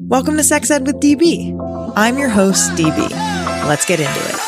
Welcome to Sex Ed with DB. I'm your host, DB. Let's get into it.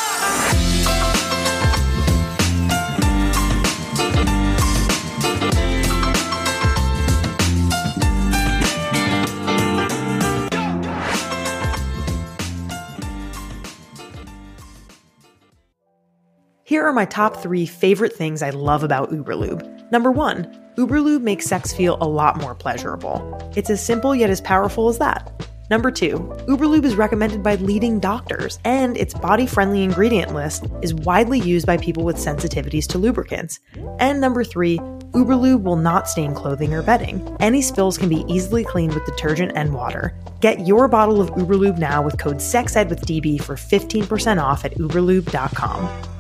Here are my top three favorite things I love about Uberlube. Number one, Uberlube makes sex feel a lot more pleasurable. It's as simple yet as powerful as that. Number two, Uberlube is recommended by leading doctors, and its body friendly ingredient list is widely used by people with sensitivities to lubricants. And number three, Uberlube will not stain clothing or bedding. Any spills can be easily cleaned with detergent and water. Get your bottle of Uberlube now with code SEXEDWITHDB for 15% off at uberlube.com.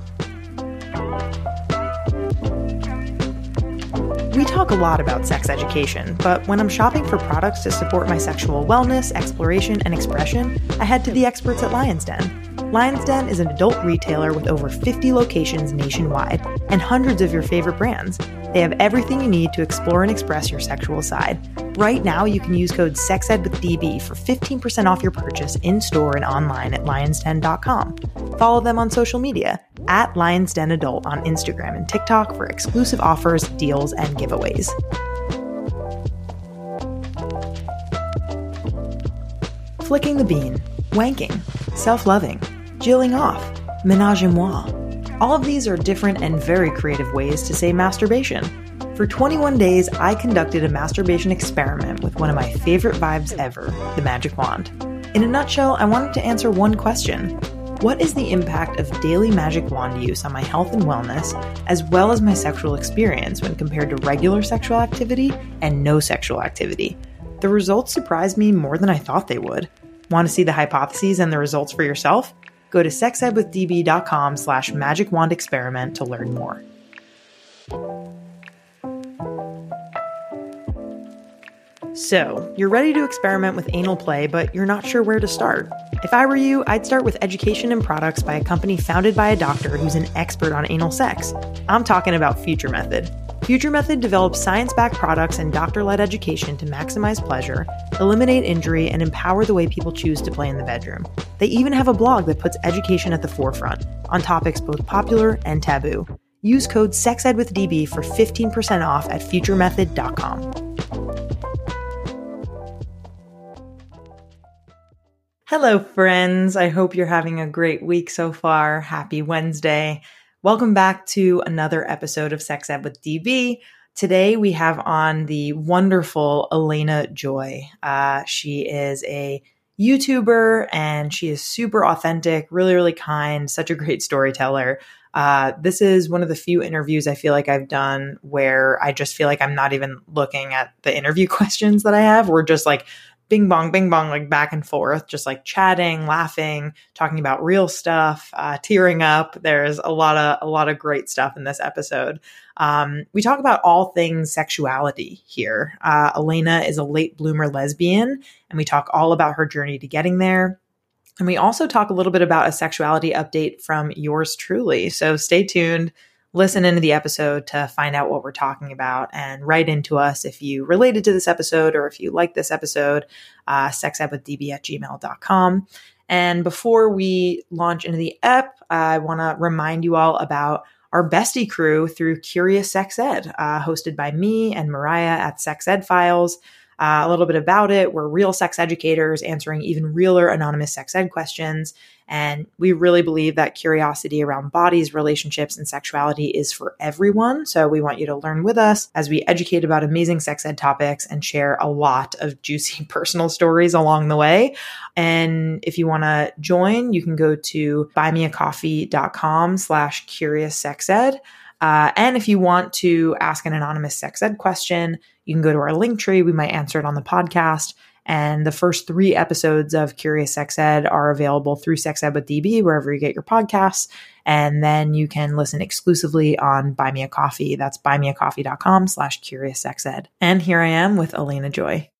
We talk a lot about sex education, but when I'm shopping for products to support my sexual wellness, exploration, and expression, I head to the experts at Lion's Den. Lion's Den is an adult retailer with over 50 locations nationwide and hundreds of your favorite brands. They have everything you need to explore and express your sexual side. Right now, you can use code SEXEDWITHDB for 15% off your purchase in store and online at lionsden.com. Follow them on social media at Lions Den Adult on Instagram and TikTok for exclusive offers, deals, and giveaways. Flicking the bean, wanking, self loving, jilling off, menage a moi. All of these are different and very creative ways to say masturbation. For 21 days, I conducted a masturbation experiment with one of my favorite vibes ever, the magic wand. In a nutshell, I wanted to answer one question What is the impact of daily magic wand use on my health and wellness, as well as my sexual experience when compared to regular sexual activity and no sexual activity? The results surprised me more than I thought they would. Want to see the hypotheses and the results for yourself? Go to sexedwithdb.com slash magic wand experiment to learn more. So, you're ready to experiment with anal play, but you're not sure where to start. If I were you, I'd start with education and products by a company founded by a doctor who's an expert on anal sex. I'm talking about Future Method. Future Method develops science backed products and doctor led education to maximize pleasure, eliminate injury, and empower the way people choose to play in the bedroom. They even have a blog that puts education at the forefront on topics both popular and taboo. Use code SEXEDWITHDB for 15% off at futuremethod.com. Hello, friends. I hope you're having a great week so far. Happy Wednesday. Welcome back to another episode of Sex Ed with DB. Today we have on the wonderful Alayna Joy. Uh, she is a YouTuber and she is super authentic, really, really kind, such a great storyteller. Uh, this is one of the few interviews I feel like I've done where I just feel like I'm not even looking at the interview questions that I have. We're just like bing bong, bing bong, like back and forth, just like chatting, laughing, talking about real stuff, uh, tearing up. There's a lot of a lot of great stuff in this episode. Um, we talk about all things sexuality here. Uh, Alayna is a late bloomer lesbian, and we talk all about her journey to getting there. And we also talk a little bit about a sexuality update from yours truly. So stay tuned listen into the episode to find out what we're talking about and write into us if you related to this episode or if you like this episode, uh, sexedwithdb at gmail.com. And before we launch into the ep, I want to remind you all about our bestie crew through Curious Sex Ed, uh, hosted by me and Mariah at Sex Ed Files. Uh, a little bit about it. We're real sex educators answering even realer anonymous sex ed questions. And we really believe that curiosity around bodies, relationships, and sexuality is for everyone. So we want you to learn with us as we educate about amazing sex ed topics and share a lot of juicy personal stories along the way. And if you want to join, you can go to buymeacoffee.com slash curious sex ed. Uh, and if you want to ask an anonymous sex ed question, you can go to our link tree. We might answer it on the podcast. And the first three episodes of Curious Sex Ed are available through Sex Ed with DB, wherever you get your podcasts. And then you can listen exclusively on Buy Me a Coffee. That's buymeacoffee.com slash curious sex ed. And here I am with Alayna Joy.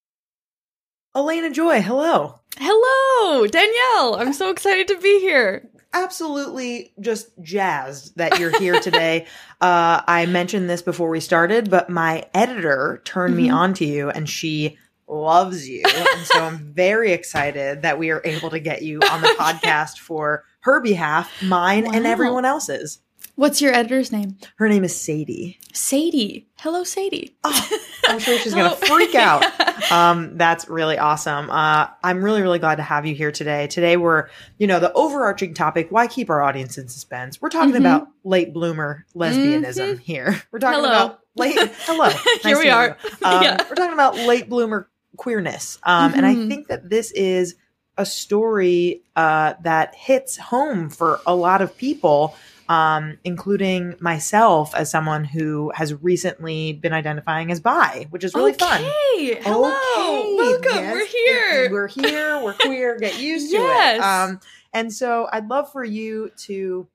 Alayna Joy, hello. Hello, Danielle. I'm so excited to be here absolutely just jazzed that you're here today. uh, I mentioned this before we started, but my editor turned mm-hmm. me on to you and she loves you. and so I'm very excited that we are able to get you on the podcast for her behalf, mine, and everyone else's. What's your editor's name? Her name is Sadie. Sadie. Hello, Sadie. Oh, I'm sure she's going to freak out. Um, that's really awesome. Uh, I'm really, really glad to have you here today. Today, we're, you know, the overarching topic why keep our audience in suspense? We're talking Mhm. about late bloomer lesbianism here. We're talking Hello. about late, hello. Nice Here we are. Um, Yeah. We're talking about late bloomer queerness. Um, And I Mhm. think that this is a story uh, that hits home for a lot of people um, including myself as someone who has recently been identifying as bi, which is really fun. Okay. Hello. Okay, Welcome. yes, We're here. We're here. We're queer. Get used Yes. to it. Um, and so I'd love for you to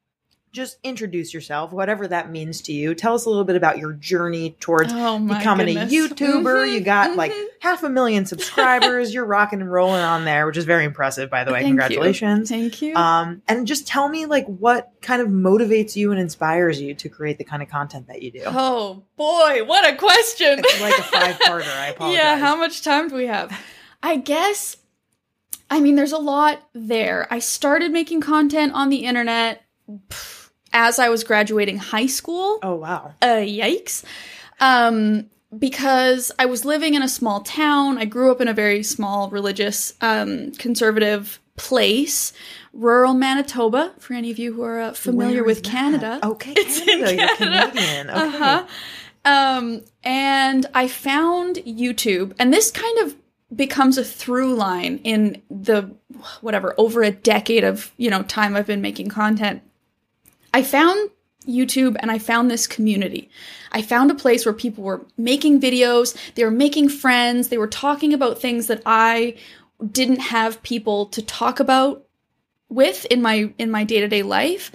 just introduce yourself, whatever that means to you. Tell us a little bit about your journey towards oh becoming goodness. a YouTuber. Mhm, You got like mhm. half a million subscribers. You're rocking and rolling on there, which is very impressive, by the way. Thank you. Congratulations. Thank you. Um, and just tell me like what kind of motivates you and inspires you to create the kind of content that you do. oh boy, what a question. It's like a five-parter. I apologize. Yeah, how much time do we have? I guess I mean there's a lot there. I started making content on the internet pff, as I was graduating high school. Oh wow. Uh yikes. Um because I was living in a small town. I grew up in a very small religious um conservative place, rural Manitoba, for any of you who are uh, familiar with that? Canada. Okay, It's in Canada. You're Canada. Canadian. Okay. Uh-huh. Um, and I found YouTube, and this kind of becomes a through line in the whatever over a decade of you know time I've been making content. I found YouTube and I found this community. I found a place where people were making videos, they were making friends, they were talking about things that I didn't have people to talk about with in my in my day-to-day life.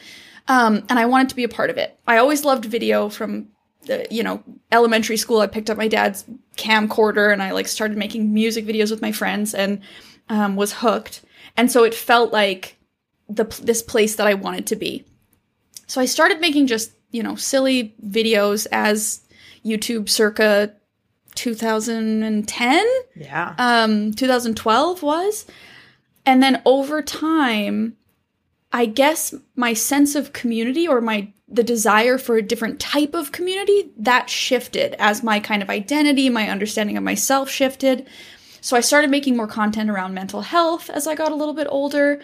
Um, and I wanted to be a part of it. I always loved video from the, you know, elementary school. I picked up my dad's camcorder and I like started making music videos with my friends and um, was hooked. And so it felt like the this place that I wanted to be. So I started making just, you know, silly videos as YouTube circa 2010 Yeah. um 2012 was. And then over time i guess my sense of community or my the desire for a different type of community that shifted as my kind of identity my understanding of myself shifted. So i started making more content around mental health as i got a little bit older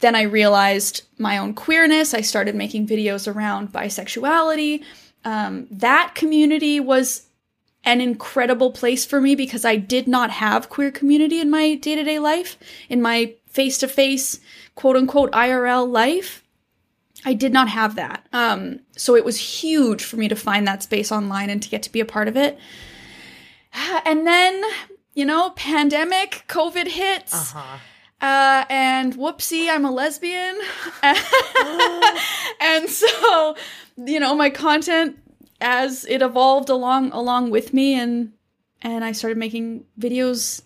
then i realized my own queerness i started making videos around bisexuality um, that community was an incredible place for me because I did not have queer community in my day to day life, in my face to face, quote unquote, IRL life. I did not have that. Um, so it was huge for me to find that space online and to get to be a part of it. And then, you know, pandemic, COVID hits. Uh-huh. Uh, and whoopsie, I'm a lesbian. and so, you know, my content as it evolved along along with me and and I started making videos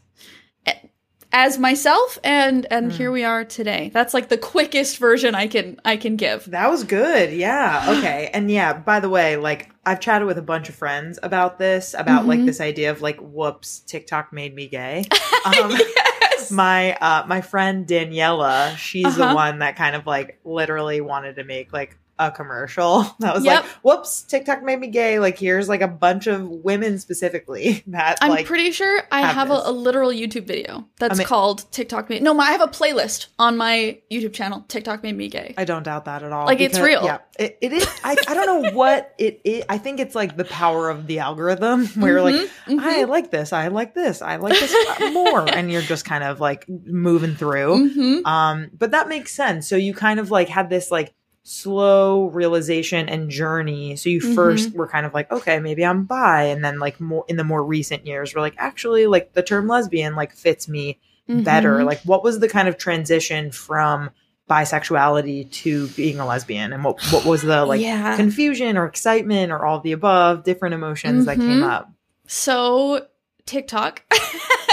as myself and and here we are today. That's like the quickest version I can I can give. That was good. Yeah. Okay. And yeah, by the way, like I've chatted with a bunch of friends about this, about like Mhm. this idea of like, whoops, TikTok made me gay. Um, yes. My uh my friend Daniela, she's Uh-huh. the one that kind of like literally wanted to make like a commercial that was Yep. like, whoops, TikTok made me gay. Like here's like a bunch of women specifically that I'm like pretty sure I have have, a, a literal YouTube video that's I mean- called TikTok made. No, my- I have a playlist on my YouTube channel. TikTok made me gay. I don't doubt that at all. Like, it's real. Yeah, it, it is. I, I don't know what it is. I think it's like the power of the algorithm where you're like, Mhm, mhm. I like this, I like this, I like this more, and you're just kind of like moving through. Mhm. Um, but that makes sense. So you kind of like had this like slow realization and journey. So you Mhm. first were kind of like, okay, maybe I'm bi, and then like more in the more recent years, we're like, actually, like the term lesbian like fits me better. Mhm. Like, what was the kind of transition from bisexuality to being a lesbian, and what what was the like yeah. confusion or excitement or all of the above, different emotions that came Mhm. up? so TikTok.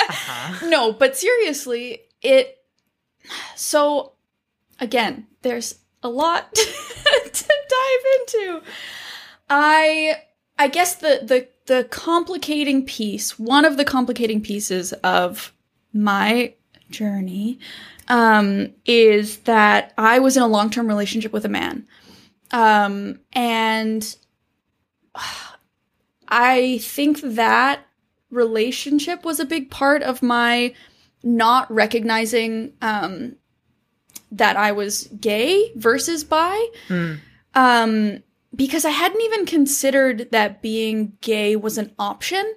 Uh-huh. no, but seriously, it. So, again, there's a lot to dive into. I I guess the the the complicating piece, one of the complicating pieces of my journey, um, is that I was in a long term relationship with a man. Um, and I think that relationship was a big part of my not recognizing um, that I was gay versus bi. Mm. Um, because I hadn't even considered that being gay was an option.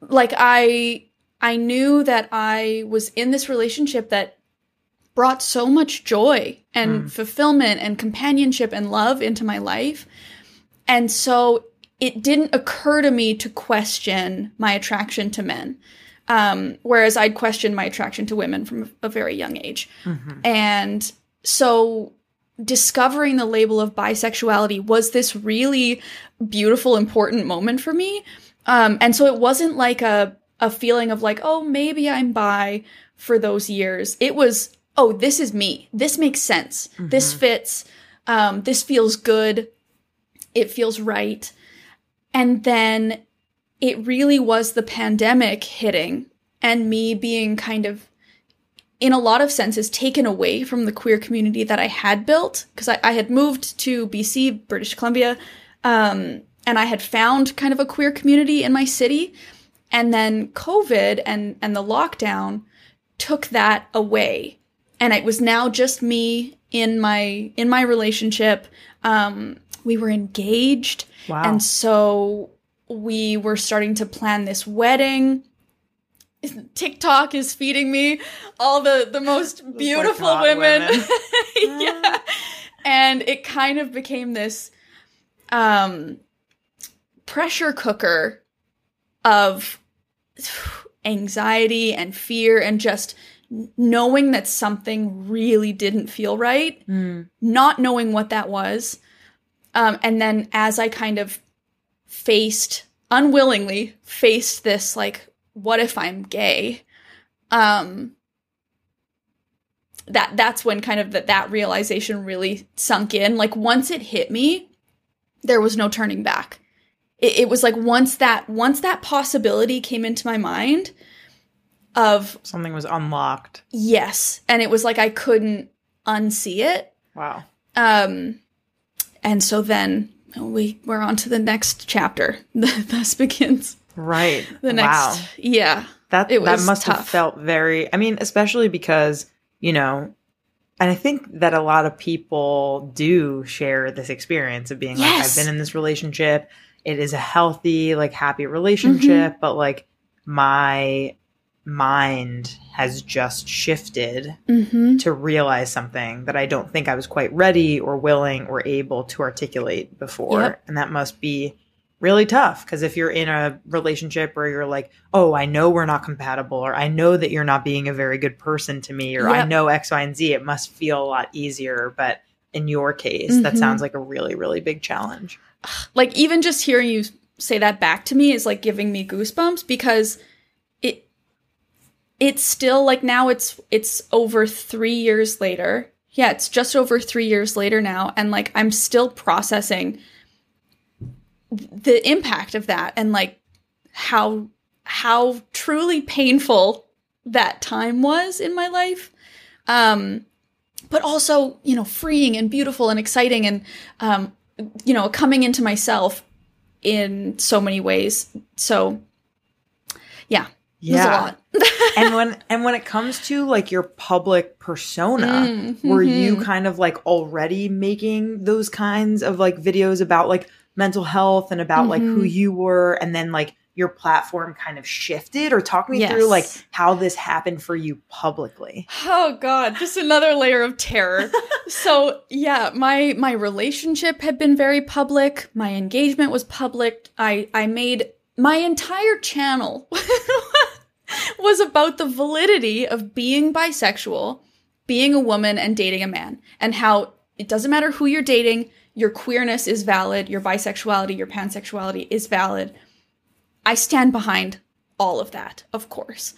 Like I I knew that I was in this relationship that brought so much joy and Mm. fulfillment and companionship and love into my life. And so it didn't occur to me to question my attraction to men. Um, whereas I'd questioned my attraction to women from a very young age. Mhm. And so discovering the label of bisexuality was this really beautiful, important moment for me. Um, and so it wasn't like a, a feeling of like, oh, maybe I'm bi for those years. It was, oh, this is me. This makes sense. This fits. Um, this feels good. It feels right. And then it really was the pandemic hitting and me being kind of in a lot of senses taken away from the queer community that I had built because I, I had moved to BC, British Columbia, um, and I had found kind of a queer community in my city. And then COVID and and the lockdown took that away, and it was now just me in my in my relationship. Um, we were engaged, Wow. and so we were starting to plan this wedding. TikTok is feeding me all the the most beautiful women. women. yeah. And it kind of became this um pressure cooker of anxiety and fear and just knowing that something really didn't feel right Mm. not knowing what that was. Um, and then as I kind of faced, unwillingly faced this, like, what if I'm gay? Um, that that's when kind of that that realization really sunk in. Like once it hit me, there was no turning back. It, it was like once that once that possibility came into my mind of Something was unlocked. yes, and it was like I couldn't unsee it. Wow. Um, and so then we we're on to the next chapter. Thus begins Right. the next. Wow. Yeah. That It that must have felt very I mean, especially because, you know, and I think that a lot of people do share this experience of being like, I've been in this relationship. It is a healthy, like happy relationship, Mm-hmm. but like my mind has just shifted Mm-hmm. to realize something that I don't think I was quite ready or willing or able to articulate before. Yep. And that must be really tough because if you're in a relationship where you're like, oh, I know we're not compatible, or I know that you're not being a very good person to me, or I know X, Y, and Z, it must feel a lot easier. But in your case, that Mhm. sounds like a really, really big challenge. Like even just hearing you say that back to me is like giving me goosebumps because it's still like now it's it's over 3 years later. Yeah, it's just over 3 years later now and like I'm still processing the impact of that and like how how truly painful that time was in my life. Um but also, you know, freeing and beautiful and exciting and um you know, coming into myself in so many ways. So yeah, it was a lot. and when and when it comes to like your public persona Mm, were you mhm. kind of like already making those kinds of like videos about like mental health and about like who Mhm. you were and then like your platform kind of shifted or talk me through like how this happened for you publicly Oh god, just another layer of terror. so, yeah, my my relationship had been very public. My engagement was public. I I made my entire channel was about the validity of being bisexual, being a woman and dating a man and how it doesn't matter who you're dating, your queerness is valid, your bisexuality, your pansexuality is valid. I stand behind all of that, of course.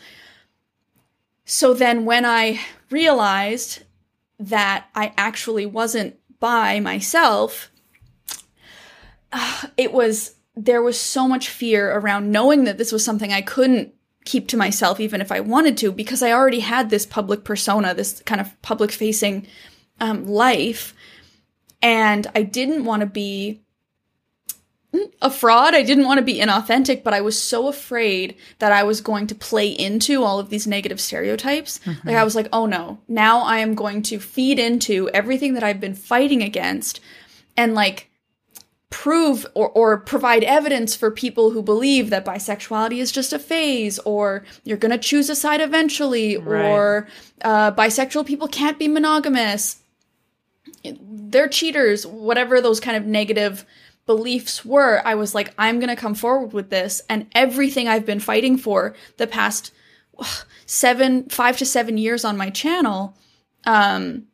So then when I realized that I actually wasn't bi myself, it was there was so much fear around knowing that this was something I couldn't keep to myself even if I wanted to because I already had this public persona, this kind of public facing um, life. And I didn't want to be a fraud. I didn't want to be inauthentic, but I was so afraid that I was going to play into all of these negative stereotypes. Mm-hmm. Like I was like, oh no, now I am going to feed into everything that I've been fighting against and like prove or, or provide evidence for people who believe that bisexuality is just a phase or you're going to choose a side eventually right. or uh, bisexual people can't be monogamous. They're cheaters, whatever those kind of negative beliefs were, I was like, I'm going to come forward with this. And everything I've been fighting for the past seven, five to seven years on my channel, um,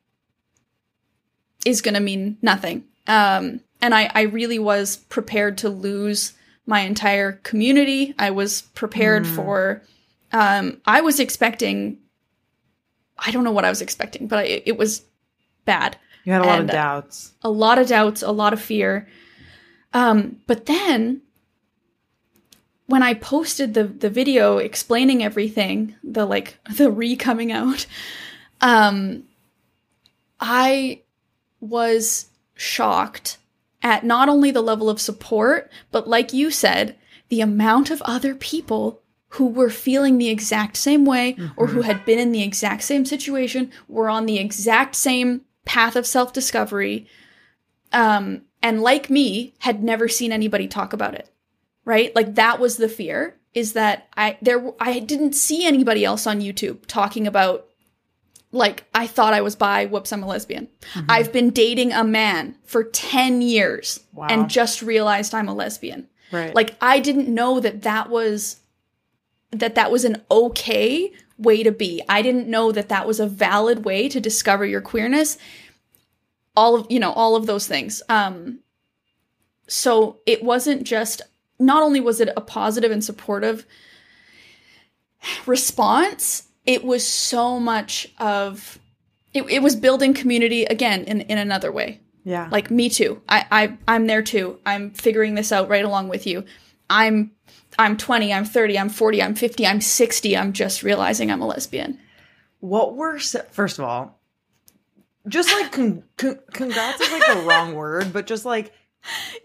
is going to mean nothing. Um, and I, I really was prepared to lose my entire community. I was prepared mm. for, um, I was expecting, I don't know what I was expecting, but I, it was bad. You had a lot of doubts. A lot of doubts, a lot of fear. Um, but then when I posted the the video explaining everything, the like the re coming out, um, I was shocked at not only the level of support, but like you said, the amount of other people who were feeling the exact same way mm-hmm. or who mm-hmm. had been in the exact same situation, were on the exact same path of self discovery, um, and like me had never seen anybody talk about it right like that was the fear is that i there i didn't see anybody else on youtube talking about like i thought i was bi whoops i'm a lesbian. Mm-hmm. i've been dating a man for 10 years wow. and just realized i'm a lesbian. Right. Like i didn't know that that was that that was an okay way to be. I didn't know that that was a valid way to discover your queerness. All of you know all of those things. Um so it wasn't just not only was it a positive and supportive response it was so much of it, it was building community again in, in another way. Yeah. Like me too. I, I i'm there too. I'm figuring this out right along with you. I'm i'm 20 i'm 30 i'm 40 i'm 50 i'm 60 i'm just realizing i'm a lesbian. What were first of all just like con- con- congrats is like the wrong word, but just like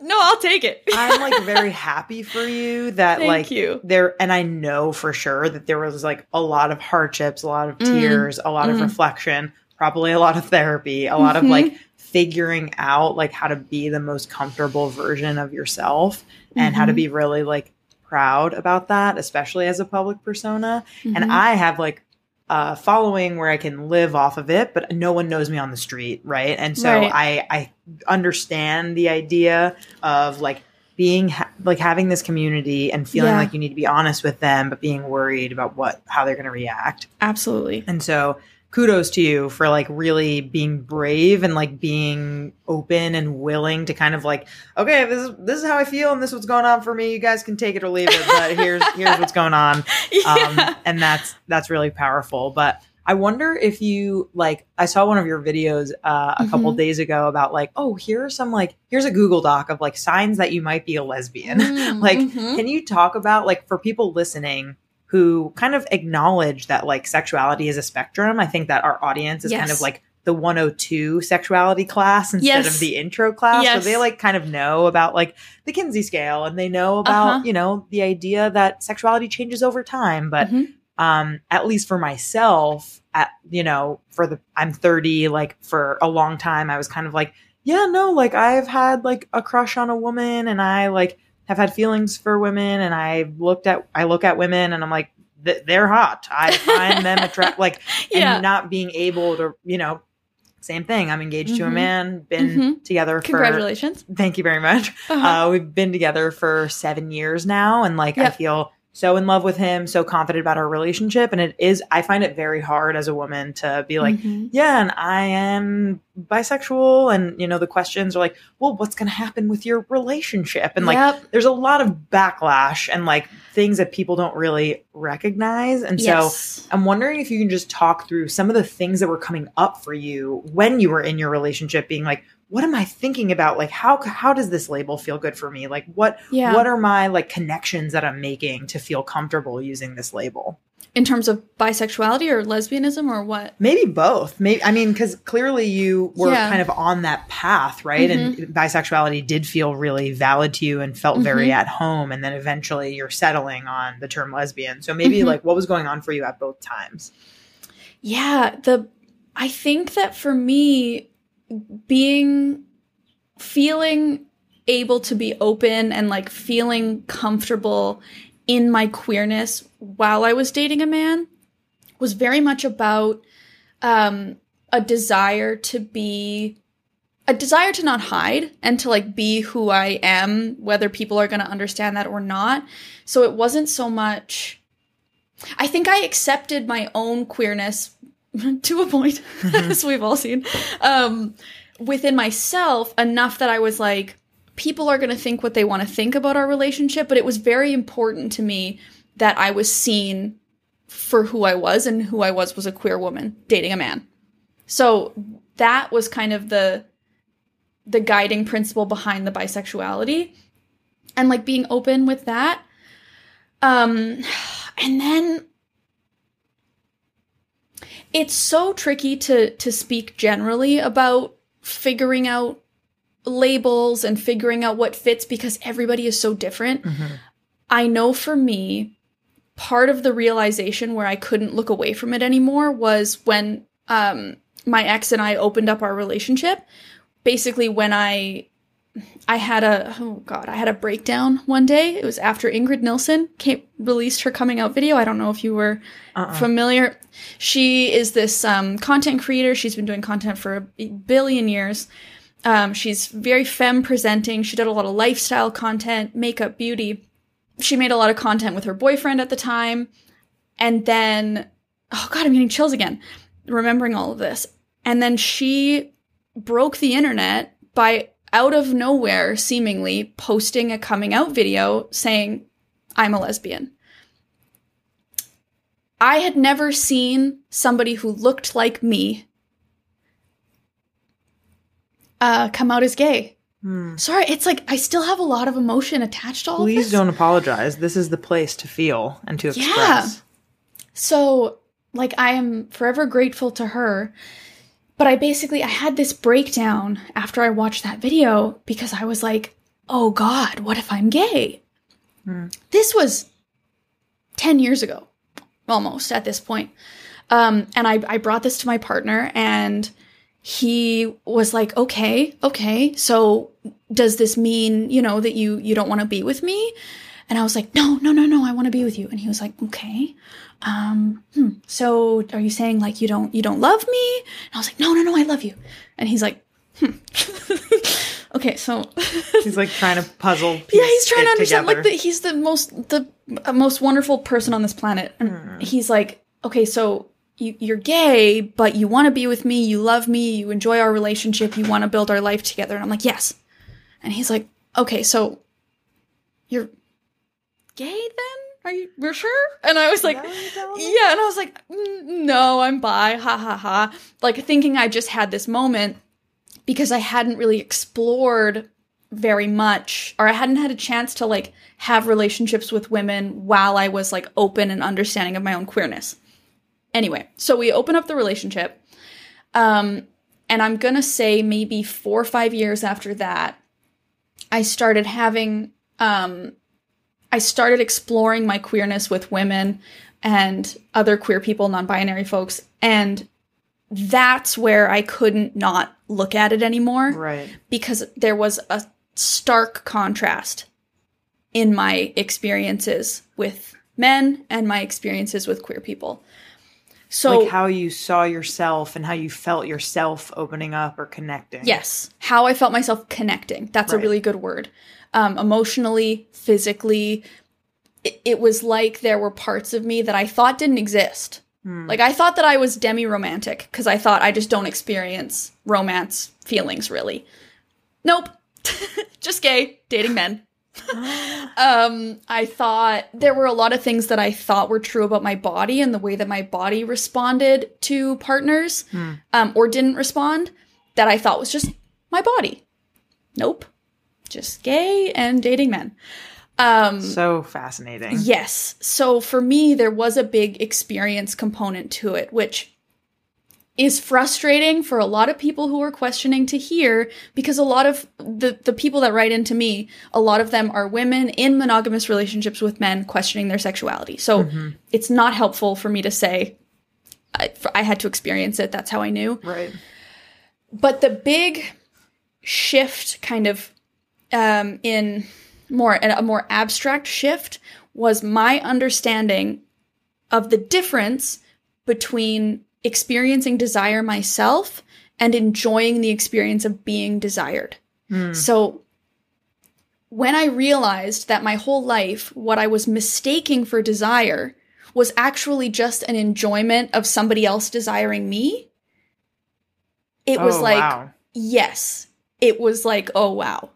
no, I'll take it. I'm like very happy for you that Thank like you. there and I know for sure that there was like a lot of hardships, a lot of mm. tears, mm. a lot mm. of reflection, probably a lot of therapy, a lot mm-hmm. of like figuring out like how to be the most comfortable version of yourself and mm-hmm. how to mm-hmm. be really like proud about that, especially as a public persona. Mm-hmm. And I have like uh, following where I can live off of it, but no one knows me on the street, right? And so right. I I understand the idea of like being ha- like having this community and feeling yeah. like you need to be honest with them, but being worried about what how they're going to react. Absolutely. And so kudos to you for like really being brave and like being open and willing to kind of like okay this is this is how i feel and this is what's going on for me you guys can take it or leave it but here's here's what's going on yeah. um, and that's that's really powerful but i wonder if you like i saw one of your videos uh, a mm-hmm. couple days ago about like oh here are some like here's a google doc of like signs that you might be a lesbian mm, like mm-hmm. can you talk about like for people listening who kind of acknowledge that like sexuality is a spectrum. I think that our audience is yes. kind of like the 102 sexuality class instead yes. of the intro class. Yes. So they like kind of know about like the Kinsey scale and they know about, uh-huh. you know, the idea that sexuality changes over time. But mm-hmm. um at least for myself, at you know, for the I'm 30, like for a long time I was kind of like, yeah, no, like I've had like a crush on a woman and I like have had feelings for women and I looked at I look at women and I'm like they're hot. I find them attractive like yeah. and not being able to, you know, same thing. I'm engaged mm-hmm. to a mm-hmm. man, been mm-hmm. together for Congratulations. Thank you very much. Uh-huh. Uh, we've been together for 7 years now and like yep. I feel so in love with him, so confident about our relationship. And it is, I find it very hard as a woman to be like, mm-hmm. yeah, and I am bisexual. And, you know, the questions are like, well, what's going to happen with your relationship? And like, yep. there's a lot of backlash and like things that people don't really recognize. And yes. so I'm wondering if you can just talk through some of the things that were coming up for you when you were in your relationship, being like, what am I thinking about? Like how how does this label feel good for me? Like what Yeah. what are my like connections that I'm making to feel comfortable using this label? In terms of bisexuality or lesbianism or what? Maybe both. Maybe I mean cuz clearly you were Yeah. kind of on that path, right? And bisexuality did feel really valid to you and felt very at home and then eventually you're settling on the term lesbian. So maybe Mhm. like what was going on for you at both times? Yeah, the I think that for me being feeling able to be open and like feeling comfortable in my queerness while I was dating a man was very much about um a desire to be a desire to not hide and to like be who I am whether people are going to understand that or not. So it wasn't so much I think I accepted my own queerness to a point, as we've all seen, um, within myself enough that I was like, people are going to think what they want to think about our relationship, but it was very important to me that I was seen for who I was, and who I was was a queer woman dating a man. So that was kind of the the guiding principle behind the bisexuality and like being open with that um and then it's so tricky to to speak generally about figuring out labels and figuring out what fits because everybody is so different. I know for me, part of the realization where I couldn't look away from it anymore was when um, my ex and I opened up our relationship. Basically, when I I had a oh god, I had a breakdown one day. It was after Ingrid Nilsen came, released her coming out video. I don't know if you were Uh-uh. familiar. She is this um, content creator. She's been doing content for a billion years. Um, she's very femme presenting. She did a lot of lifestyle content, makeup, beauty. She made a lot of content with her boyfriend at the time. And then, oh God, I'm getting chills again, remembering all of this. And then she broke the internet by out of nowhere, seemingly posting a coming out video saying, I'm a lesbian. I had never seen somebody who looked like me uh, come out as gay. Sorry, it's like I still have a lot of emotion attached to all of Please this. don't apologize. This is the place to feel and to express. So, like, I am forever grateful to her. But I basically I had this breakdown after I watched that video because I was like, "Oh God, what if I'm gay?" This was ten years ago, almost at this point. Um, and I, I brought this to my partner, and he was like, "Okay, okay. So does this mean you know that you you don't want to be with me?" And I was like, "No, no, no, no. I want to be with you." And he was like, "Okay." Um hmm, so are you saying like you don't you don't love me and i was like no no no i love you and he's like hmm. okay so He's like trying to puzzle. yeah he's trying to understand like together. the, he's the most the uh, most wonderful person on this planet and he's like okay so you, you're gay but you want to be with me you love me you enjoy our relationship you want to build our life together and i'm like yes and he's like okay so you're gay then are you we're sure and i was like Is that what you're telling me? yeah, and I was like, "Mm, no, I'm bi, ha ha ha. Like thinking I just had this moment because I hadn't really explored very much, or I hadn't had a chance to like have relationships with women while I was like open and understanding of my own queerness. Anyway, so we open up the relationship. Um, and I'm gonna say maybe four or five years after that, I started having um I started exploring my queerness with women and other queer people, non binary folks. And that's where I couldn't not look at it anymore Right. because there was a stark contrast in my experiences with men and my experiences with queer people. So, like how you saw yourself and how you felt yourself opening up or connecting. Yes, how I felt myself connecting. That's a really good word. Um, emotionally, physically, it, it was like there were parts of me that I thought didn't exist. Like I thought that I was demi romantic because I thought I just don't experience romance feelings really. Nope, just gay, dating men. um, I thought there were a lot of things that I thought were true about my body and the way that my body responded to partners, um, or didn't respond, that I thought was just my body. Nope. Just gay and dating men. Um, So fascinating. Yes. So for me, there was a big experience component to it, which is frustrating for a lot of people who are questioning to hear because a lot of the, the people that write into me, a lot of them are women in monogamous relationships with men questioning their sexuality. So it's not helpful for me to say, I, I had to experience it. That's how I knew. Right. But the big shift, kind of, um, in more a more abstract shift, was my understanding of the difference between experiencing desire myself and enjoying the experience of being desired. So when I realized that my whole life, what I was mistaking for desire was actually just an enjoyment of somebody else desiring me, it was Oh, like, wow. yes, it was like, oh wow.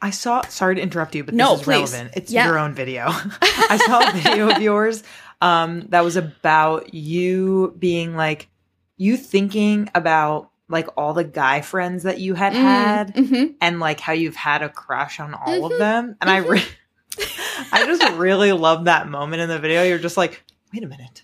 I saw. Sorry to interrupt you, but No, this is please. relevant. It's Yeah. your own video. I saw a video of yours um, that was about you being like you thinking about like all the guy friends that you had had, hmm and like how you've had a crush on all Mhm. of them. And I, re- I just really love that moment in the video. You're just like, wait a minute,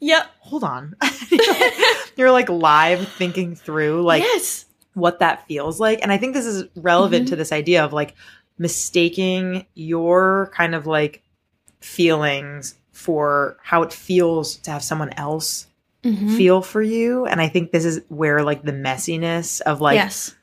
Yep. hold on. you're, like, you're like live thinking through like yes. What that feels like. And I think this is relevant Mhm. to this idea of like mistaking your kind of like feelings for how it feels to have someone else Mhm. feel for you. And I think this is where like the messiness of like yes.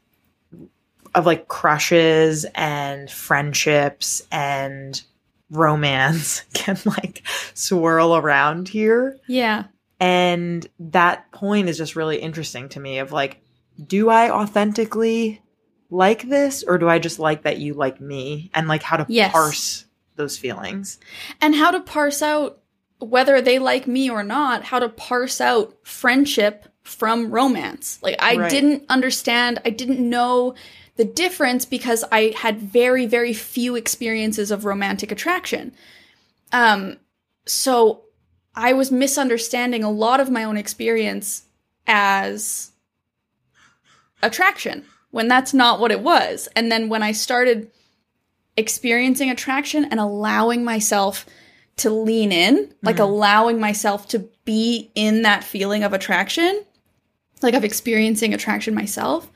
of like crushes and friendships and romance can like swirl around here. Yeah. And that point is just really interesting to me of like, do I authentically like this or do I just like that you like me and like how to Yes. parse those feelings? and how to parse out whether they like me or not, how to parse out friendship from romance. Like I Right. didn't understand, I didn't know the difference because I had very very few experiences of romantic attraction. Um so I was misunderstanding a lot of my own experience as attraction when that's not what it was. And then when I started experiencing attraction and allowing myself to lean in, like allowing myself to be in that feeling of attraction, like of experiencing attraction myself,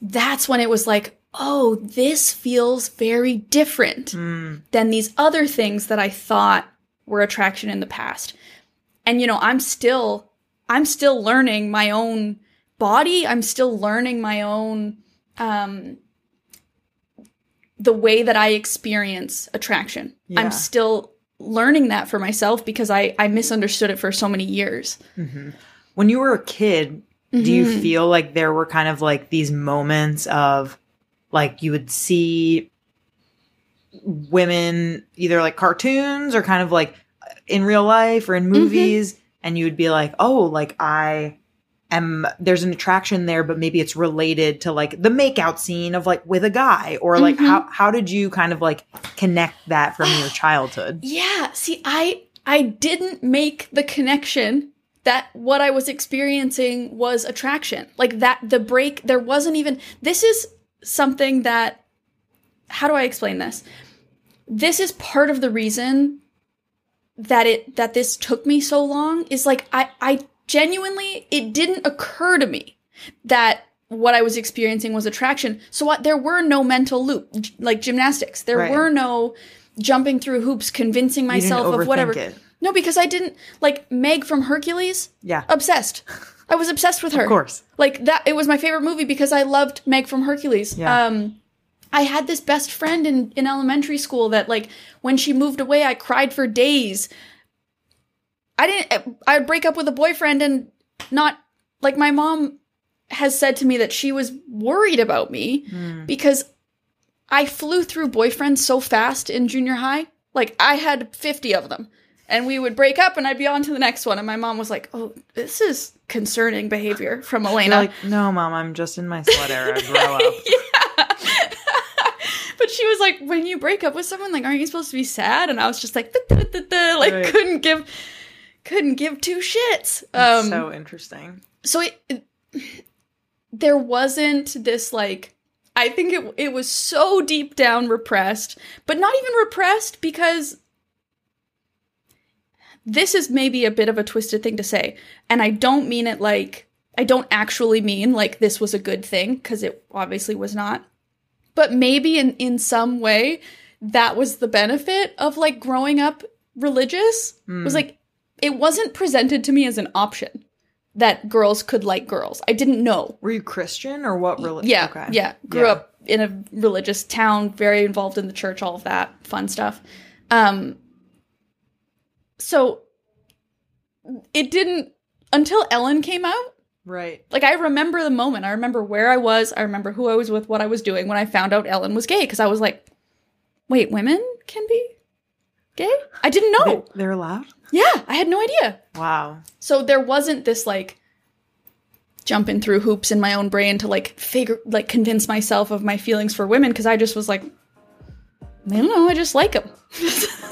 that's when it was like, oh, this feels very different Mm, than these other things that I thought were attraction in the past. And you know, I'm still I'm still learning my own body. I'm still learning my own um the way that I experience attraction. Yeah. I'm still learning that for myself because I I misunderstood it for so many years. mhm. When you were a kid, do you Mhm. feel like there were kind of like these moments of like you would see women either like cartoons or kind of like in real life or in movies and you would be like oh like i am there's an attraction there but maybe it's related to like the makeout scene of like with a guy or like Mhm. how how did you kind of like connect that from your childhood Yeah, see, I I didn't make the connection that what I was experiencing was attraction. Like that the break there wasn't even this is something that how do I explain this? This is part of the reason that it that this took me so long is like I I genuinely it didn't occur to me that what I was experiencing was attraction. So what there were no mental loop like gymnastics. There Right. were no jumping through hoops convincing myself of whatever. it No, because I didn't like Meg from Hercules, yeah obsessed. I was obsessed with her. of course Like that it was my favorite movie because I loved Meg from Hercules. Yeah. Um I had this best friend in in elementary school that like when she moved away I cried for days. I didn't I would break up with a boyfriend and not like my mom has said to me that she was worried about me Mm. because I flew through boyfriends so fast in junior high. Like I had 50 of them. And we would break up and I'd be on to the next one. And my mom was like, Oh, this is concerning behavior from Alayna. You're like no mom i'm just in my slut era grow up yeah. but she was like, when you break up with someone, like, aren't you supposed to be sad? And I was just like, like couldn't give, couldn't give two shits. Um, so interesting so it, it- there wasn't this like I think it it was so deep down repressed, but not even repressed because this is maybe a bit of a twisted thing to say, and I don't mean it like I don't actually mean like this was a good thing because it obviously was not. But maybe in in some way that was the benefit of like growing up religious. Mm. was like it wasn't presented to me as an option that girls could like girls. I didn't know. Were you Christian or what religion? Yeah, okay. yeah. Grew yeah. up in a religious town, very involved in the church, all of that fun stuff. Um, so it didn't until Ellen came out. Right. Like I remember the moment. I remember where I was. I remember who I was with, what I was doing when I found out Ellen was gay. Because I was like, "Wait, women can be gay? I didn't know. They, they're allowed." Yeah, I had no idea. Wow. So there wasn't this like jumping through hoops in my own brain to like figure like convince myself of my feelings for women because I just was like, I don't know, I just like them.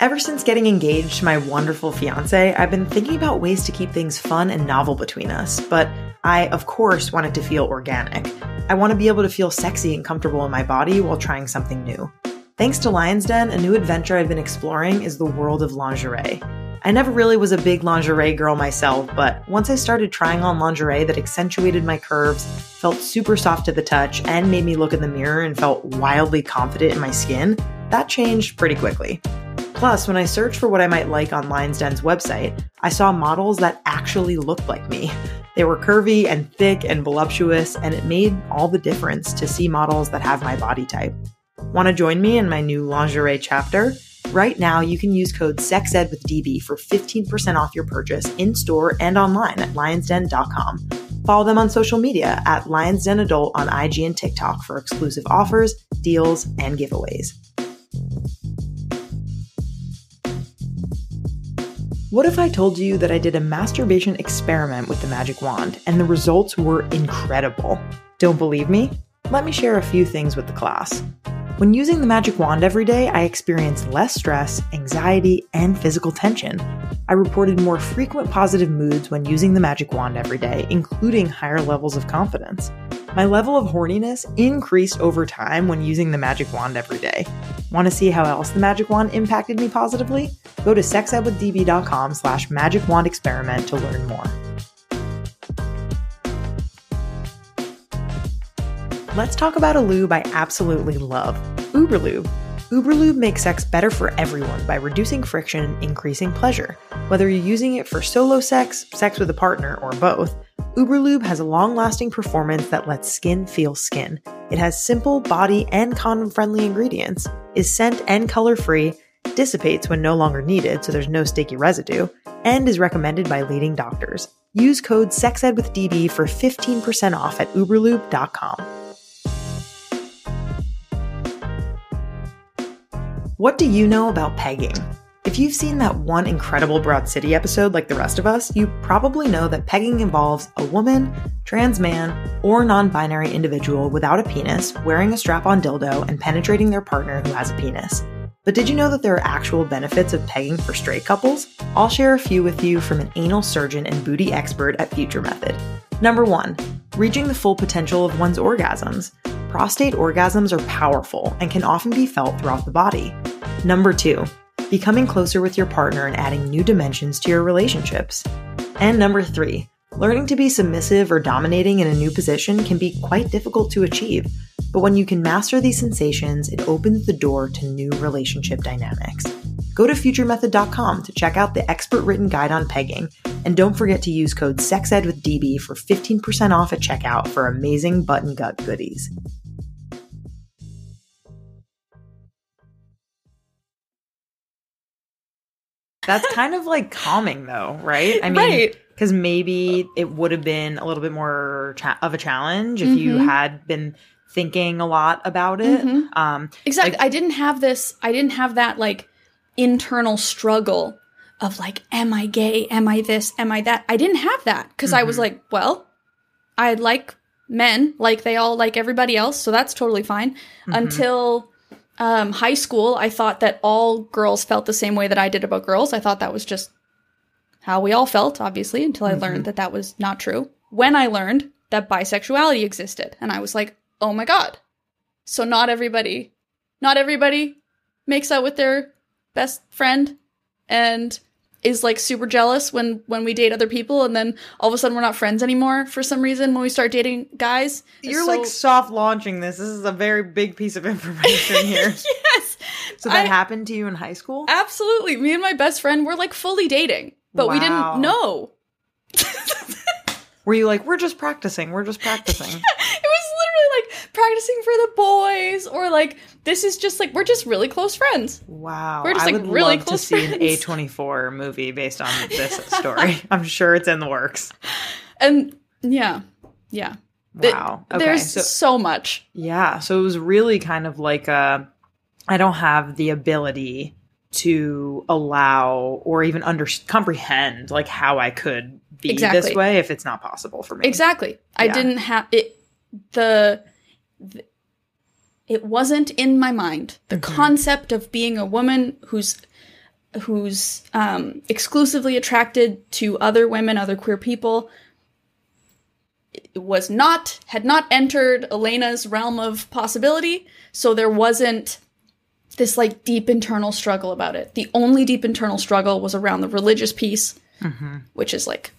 Ever since getting engaged to my wonderful fiance, I've been thinking about ways to keep things fun and novel between us, but I, of course, want it to feel organic. I want to be able to feel sexy and comfortable in my body while trying something new. Thanks to Lion's Den, a new adventure I've been exploring is the world of lingerie. I never really was a big lingerie girl myself, but once I started trying on lingerie that accentuated my curves, felt super soft to the touch, and made me look in the mirror and felt wildly confident in my skin, that changed pretty quickly. Plus, when I searched for what I might like on Lion's Den's website, I saw models that actually looked like me. They were curvy and thick and voluptuous, and it made all the difference to see models that have my body type. Want to join me in my new lingerie chapter? Right now, you can use code SEXED with DB for 15% off your purchase in store and online at lionsden.com. Follow them on social media at Lions Den Adult on IG and TikTok for exclusive offers, deals, and giveaways. What if I told you that I did a masturbation experiment with the magic wand and the results were incredible? Don't believe me? Let me share a few things with the class. When using the magic wand every day, I experienced less stress, anxiety, and physical tension. I reported more frequent positive moods when using the magic wand every day, including higher levels of confidence. My level of horniness increased over time when using the magic wand every day. Want to see how else the magic wand impacted me positively? Go to sexedwithdb.com slash magic wand experiment to learn more. Let's talk about a lube I absolutely love, Uberlube. Uberlube makes sex better for everyone by reducing friction and increasing pleasure. Whether you're using it for solo sex, sex with a partner, or both, Uberlube has a long lasting performance that lets skin feel skin. It has simple, body, and condom friendly ingredients, is scent and color free, dissipates when no longer needed so there's no sticky residue, and is recommended by leading doctors. Use code SEXEDWITHDB for 15% off at uberlube.com. What do you know about pegging? If you've seen that one incredible Broad City episode like the rest of us, you probably know that pegging involves a woman, trans man, or non binary individual without a penis wearing a strap on dildo and penetrating their partner who has a penis. But did you know that there are actual benefits of pegging for straight couples? I'll share a few with you from an anal surgeon and booty expert at Future Method. Number one, reaching the full potential of one's orgasms. Prostate orgasms are powerful and can often be felt throughout the body. Number two, becoming closer with your partner and adding new dimensions to your relationships. And number three, learning to be submissive or dominating in a new position can be quite difficult to achieve. But when you can master these sensations, it opens the door to new relationship dynamics. Go to futuremethod.com to check out the expert written guide on pegging, and don't forget to use code SEXED with DB for 15% off at checkout for amazing button gut goodies. That's kind of like calming, though, right? I mean, because maybe it would have been a little bit more cha- of a challenge if mm-hmm. you had been thinking a lot about it. Mm-hmm. Um, exactly. Like, I didn't have this. I didn't have that like internal struggle of like, am I gay? Am I this? Am I that? I didn't have that because mm-hmm. I was mm-hmm. like, well, I like men like they all like everybody else, so that's totally fine. Mm-hmm. Until um, high school, I thought that all girls felt the same way that I did about girls. I thought that was just how we all felt, obviously, until I learned that that was not true. When I learned that bisexuality existed, and I was like, oh my god. So not everybody, not everybody makes out with their best friend and is like super jealous when when we date other people and then all of a sudden we're not friends anymore for some reason when we start dating guys. You're So- like soft launching this. This is a very big piece of information here. yes. so that I- happened to you in high school? Absolutely. Me and my best friend were like fully dating, but we didn't know. Were you like, we're just practicing, we're just practicing? It was literally like practicing for the boys, or like this is just like we're just really close friends. Wow. We're just, I like, would really love to close see an friends. A24 movie based on this story. I'm sure it's in the works. And yeah, yeah. Wow. Okay. There's so so much. Yeah, so it was really kind of like a I don't have the ability to allow or even under comprehend like how I could be Exactly. this way if it's not possible for me. Exactly. I didn't have it. The, the it wasn't in my mind. The Mm-hmm. concept of being a woman who's who's um, exclusively attracted to other women, other queer people, it was not had not entered Alayna's realm of possibility. So there wasn't this like deep internal struggle about it. The only deep internal struggle was around the religious piece, Mm-hmm. which is like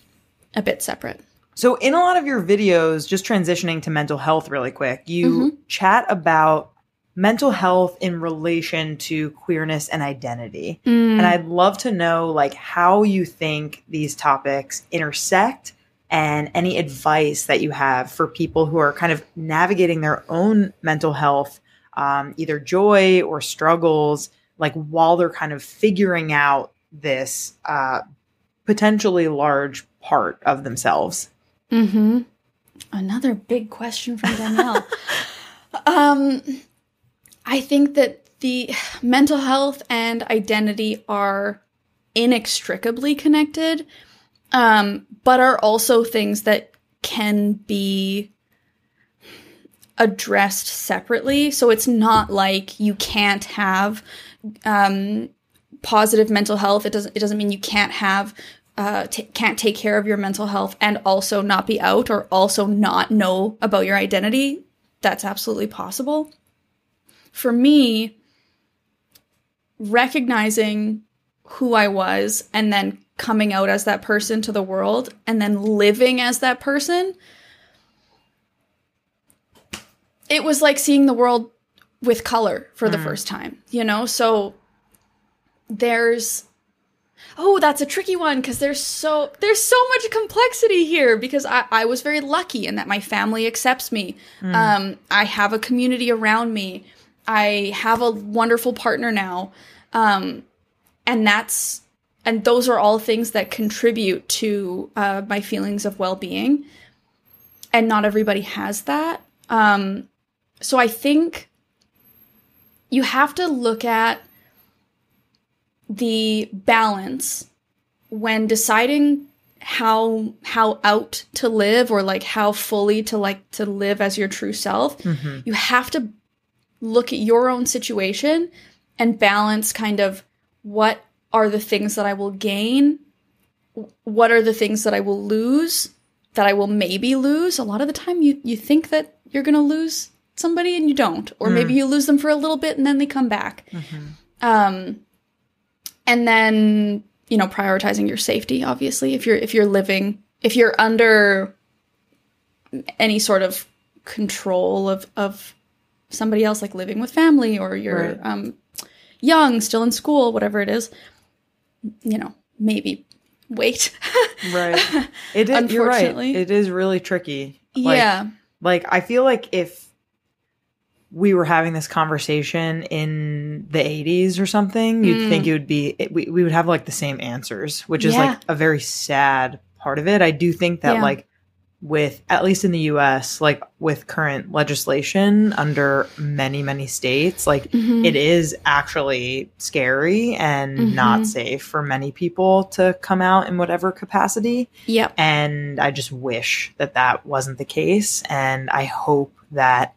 a bit separate. So in a lot of your videos just transitioning to mental health really quick, you chat about mental health in relation to queerness and identity. And I'd love to know like how you think these topics intersect and any advice that you have for people who are kind of navigating their own mental health, um, either joy or struggles, like while they're kind of figuring out this uh, potentially large part of themselves. Mm-hmm. Another big question from Danielle. um, I think that the mental health and identity are inextricably connected, um, but are also things that can be addressed separately. So it's not like you can't have um, positive mental health. It doesn't. It doesn't mean you can't have. Uh, t- can't take care of your mental health and also not be out or also not know about your identity. That's absolutely possible. For me, recognizing who I was and then coming out as that person to the world and then living as that person, it was like seeing the world with color for the first time, you know? So there's Oh, that's a tricky one because there's so there's so much complexity here because I, I was very lucky in that my family accepts me. Um, I have a community around me. I have a wonderful partner now. Um, and that's and those are all things that contribute to uh, my feelings of well-being and not everybody has that um, so i think you have to look at the balance when deciding how how out to live or like how fully to like to live as your true self mm-hmm. you have to look at your own situation and balance kind of what are the things that I will gain, what are the things that I will lose, that I will maybe lose. A lot of the time you you think that you're going to lose somebody and you don't, or maybe mm. you lose them for a little bit and then they come back. Mm-hmm. Um and then, you know, prioritizing your safety obviously if you're if you're living if you're under any sort of control of of somebody else like living with family or you're Right. um young still in school whatever it is you know maybe wait Right. It is, you're right. It is really tricky. Like, yeah Like I feel like if we were having this conversation in the 80s or something, you'd Mm. think it would be it, we we would have like the same answers, which is Yeah. like a very sad part of it. I do think that Yeah. like with at least in the US, like with current legislation under many many states, like Mhm. it is actually scary and Mhm. not safe for many people to come out in whatever capacity. yep And I just wish that that wasn't the case. And I hope that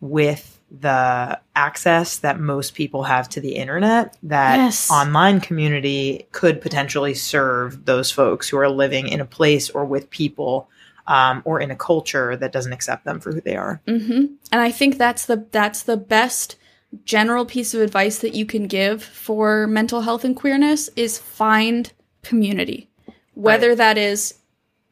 with the access that most people have to the internet that Yes. online community could potentially serve those folks who are living in a place or with people um, or in a culture that doesn't accept them for who they are. hmm And I think that's the that's the best general piece of advice that you can give for mental health and queerness is find community. Whether Right. that is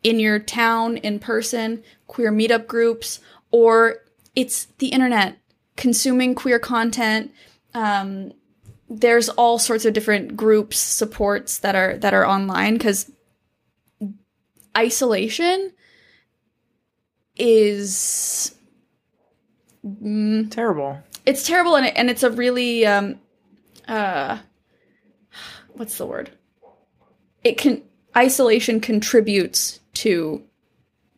in your town in person, queer meetup groups, or it's the internet, consuming queer content. Um, there's all sorts of different groups, supports that are that are online because isolation is mm, Terrible. it's terrible and, it, and it's a really um uh what's the word it can isolation contributes to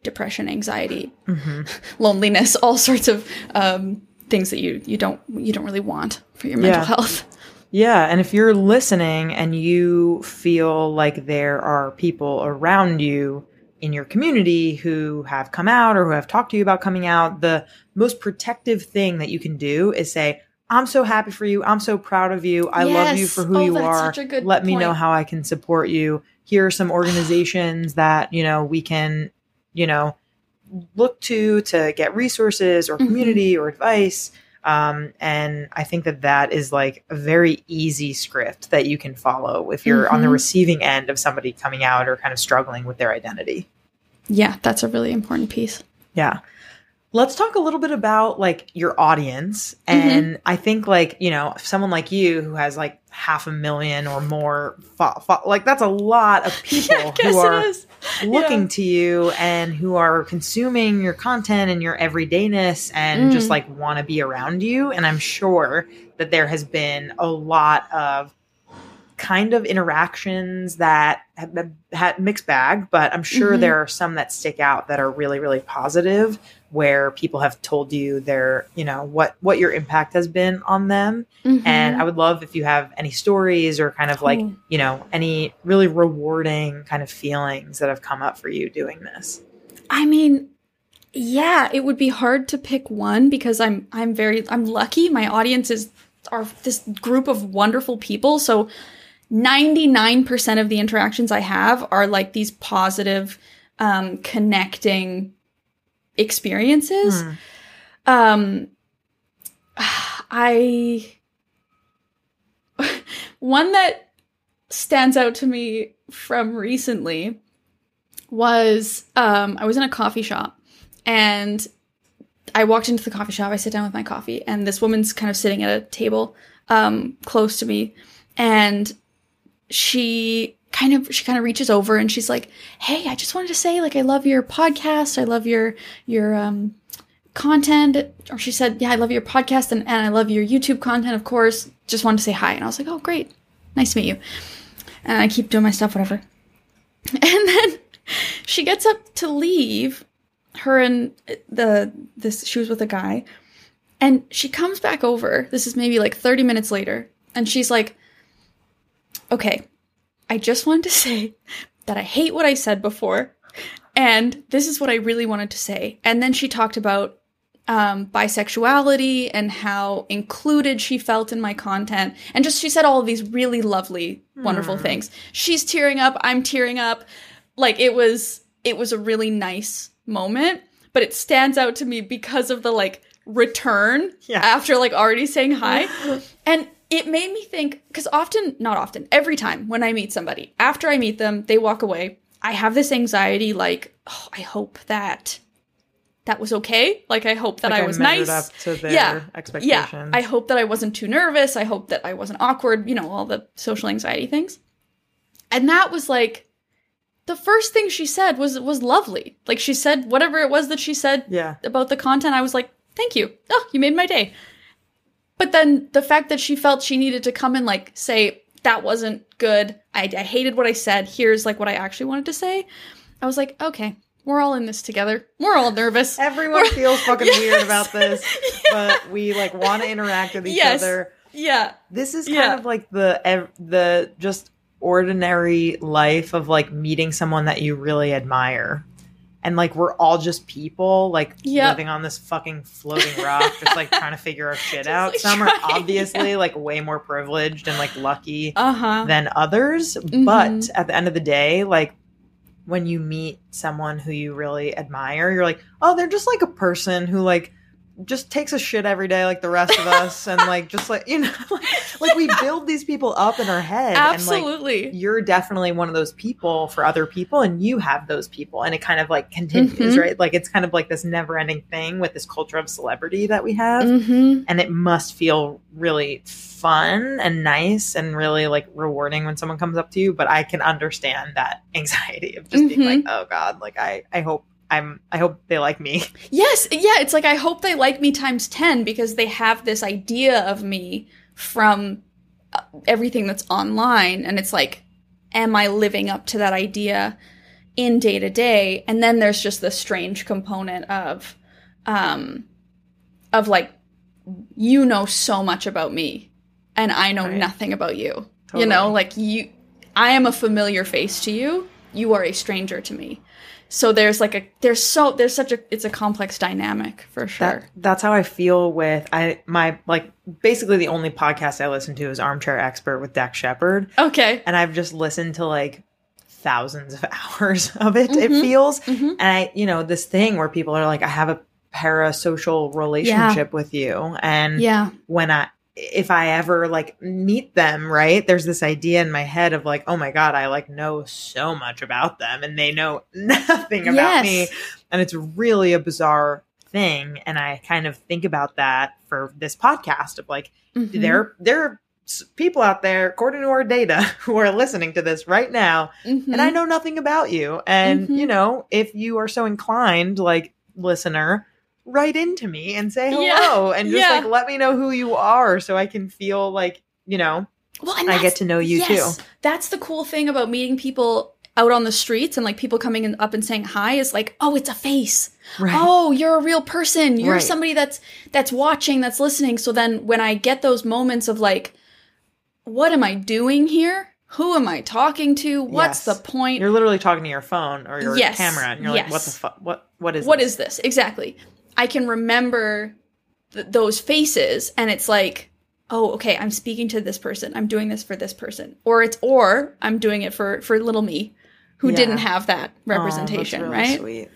depression anxiety loneliness all sorts of um things that you you don't you don't really want for your mental Yeah. health Yeah, and if you're listening and you feel like there are people around you in your community who have come out or who have talked to you about coming out, the most protective thing that you can do is say, I'm so happy for you. I'm so proud of you. I love you for who Oh, you are. such a good Let me know how I can support you. Here are some organizations that, you know, we can, you know, look to to get resources or Mhm. community or advice. Um, and I think that that is like a very easy script that you can follow if you're on the Mhm. receiving end of somebody coming out or kind of struggling with their identity. yeah that's a really important piece Yeah. Let's talk a little bit about like your audience. Mm-hmm. And I think like, you know, someone like you who has like half a million or more, fo- fo- like that's a lot of people I guess who are it is looking Yeah. to you and who are consuming your content and your everydayness and just Mm. like want to be around you. And I'm sure that there has been a lot of kind of interactions that have had mixed bag, but I'm sure Mhm. there are some that stick out that are really, really positive where people have told you their, you know, what, what your impact has been on them. Mhm. And I would love if you have any stories or kind of like, you know, any really rewarding kind of feelings that have come up for you doing this. I mean, yeah, it would be hard to pick one because I'm I'm very I'm lucky. My audience is are this group of wonderful people. So 99% of the interactions I have are like these positive um connecting experiences. Hmm. Um I one that stands out to me from recently was um I was in a coffee shop and I walked into the coffee shop, I sit down with my coffee, and this woman's kind of sitting at a table um close to me and she kind of she kind of reaches over and she's like, "Hey, I just wanted to say like I love your podcast. I love your your um content." Or she said, "Yeah, I love your podcast and, and I love your YouTube content, of course. Just wanted to say hi." And I was like, "Oh, great. Nice to meet you." And I keep doing my stuff whatever. And then she gets up to leave. Her and the this she was with a guy. And she comes back over. This is maybe like 30 minutes later. And she's like, "Okay, I just wanted to say that I hate what I said before. And this is what I really wanted to say." And then she talked about um, bisexuality and how included she felt in my content. And just she said all of these really lovely, wonderful things. She's tearing up, I'm tearing up. Like it was it was a really nice moment, but it stands out to me because of the like return Yeah. after like already saying hi. and it made me think because often, not often, every time when I meet somebody, after I meet them, they walk away. I have this anxiety like, oh, I hope that that was okay. Like I hope that Like I was nice. up to their yeah. expectations. Yeah. I hope that I wasn't too nervous. I hope that I wasn't awkward, you know, all the social anxiety things. And that was like the first thing she said was was lovely. Like she said whatever it was that she said yeah. about the content, I was like, "Thank you. Oh, you made my day." But then the fact that she felt she needed to come and like say that wasn't good. I, I hated what I said. Here's like what I actually wanted to say. I was like, okay, we're all in this together. We're all nervous. Everyone feels fucking Yes. weird about this, but we like want to interact with each Yes. other. yeah, This is kind Yeah. of like the the just ordinary life of like meeting someone that you really admire. And like we're all just people like Yep. living on this fucking floating rock just like trying to figure our shit out like, some are obviously like way more privileged and like lucky Uh-huh. than others Mhm. but at the end of the day like when you meet someone who you really admire you're like oh they're just like a person who like just takes a shit every day like the rest of us and like just like you know like we build these people up in our head and like Absolutely. you're definitely one of those people for other people and you have those people and it kind of like continues Mhm. right like it's kind of like this never ending thing with this culture of celebrity that we have hmm and it must feel really fun and nice and really like rewarding when someone comes up to you but i can understand that anxiety of just being Mhm. like oh god like i i hope i'm i hope they like me Yes, yeah, it's like I hope they like me times 10 because they have this idea of me from uh, everything that's online and it's like am I living up to that idea in day to day? And then there's just the strange component of um of like you know so much about me and I know Right. nothing about you. You know, like you I am a familiar face to you. You are a stranger to me. So there's like a there's so there's such a it's a complex dynamic for sure. That, that's how I feel with I my like basically the only podcast I listen to is Armchair Expert with Dax Shepard, okay. and I've just listened to like thousands of hours of it. It Mhm. feels, Mhm. and I you know this thing where people are like, I have a parasocial relationship with you, and Yeah. when I if I ever like meet them, right? There's this idea in my head of like, oh my god, I like know so much about them and they know nothing about Yes. me. And it's really a bizarre thing and I kind of think about that for this podcast of like Mhm. there there are people out there according to our data who are listening to this right now Mhm. and I know nothing about you. And, Mhm. you know, if you are so inclined, like, listener, write into me and say Yeah. hello and just Yeah. like let me know who you are so I can feel like, you know, well, and I get to know you yes, too. That's the cool thing about meeting people out on the streets and like people coming in, up and saying hi is like, oh, it's a face. Right. Oh, you're a real person. You're Right. somebody that's that's watching, that's listening. So then when I get those moments of like, what am I doing here? Who am I talking to? What's Yes. the point? You're literally talking to your phone or your Yes. camera and you're like, what the fuck? What, what is what this? is this exactly i can remember th- those faces and it's like oh okay i'm speaking to this person i'm doing this for this person or it's or i'm doing it for for little me who Yeah. didn't have that Oh, representation really right Sweet.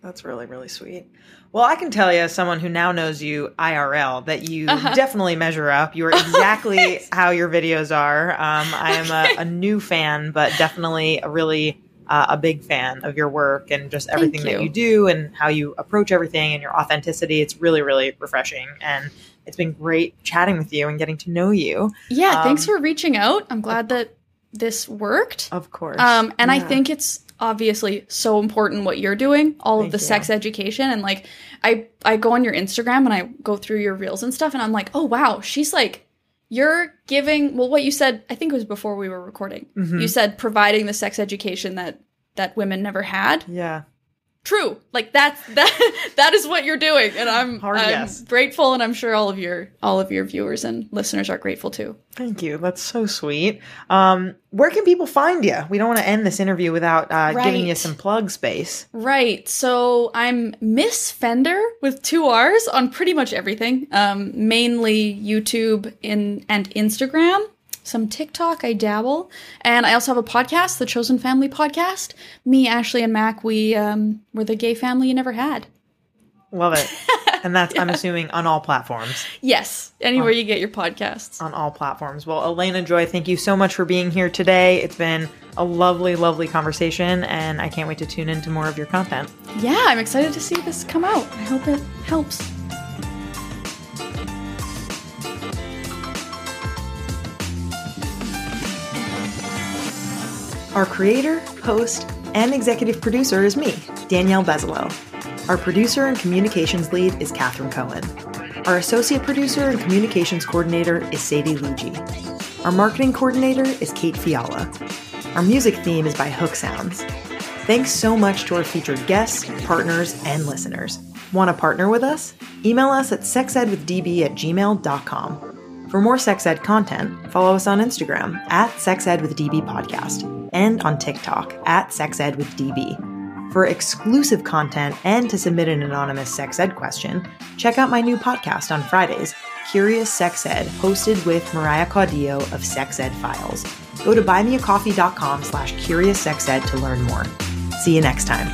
That's really, really sweet. Well, I can tell you, as someone who now knows you IRL, that you Uh-huh. definitely measure up. You are exactly how your videos are. Um, I am a, a new fan, but definitely a really uh, a big fan of your work and just everything that you. you do and how you approach everything and your authenticity. It's really, really refreshing, and it's been great chatting with you and getting to know you. yeah thanks Um, for reaching out i'm glad that this worked Of course. um and i think it's obviously so important what you're doing all Thank of the you. sex education and like i i go on your instagram and i go through your reels and stuff and i'm like oh wow she's like you're giving well what you said i think it was before we were recording Mhm. you said providing the sex education that that women never had yeah. True like that's that that is what you're doing and i'm, Hard I'm yes. grateful and i'm sure all of your all of your viewers and listeners are grateful too Thank you. That's so sweet. Um, where can people find you? We don't want to end this interview without uh, giving you some plug space. Right. So I'm Miss Fender with two R's on pretty much everything. Um, mainly YouTube in and Instagram. Some TikTok, I dabble, and I also have a podcast, the Chosen Family Podcast. Me, Ashley, and Mac, we um, we're the gay family you never had. Love it. And that's, I'm assuming, on all platforms. Yes, anywhere you get your podcasts. On all platforms. Well, Alayna Joy, thank you so much for being here today. It's been a lovely, lovely conversation, and I can't wait to tune into more of your content. Yeah, I'm excited to see this come out. I hope it helps. Our creator, host, and executive producer is me, Danielle Bezalel. Our producer and communications lead is Katherine Cohen. Our associate producer and communications coordinator is Sadie Luigi. Our marketing coordinator is Kate Fiala. Our music theme is by Hook Sounds. Thanks so much to our featured guests, partners, and listeners. Want to partner with us? Email us at sexedwithdb at gmail.com. For more sex ed content, follow us on Instagram at sexedwithdb podcast and on TikTok at sexedwithdb. For exclusive content and to submit an anonymous sex ed question, check out my new podcast on Fridays, Curious Sex Ed, hosted with Mariah Caudillo of Sex Ed Files. Go to buymeacoffee.com slash curioussexed to learn more. See you next time.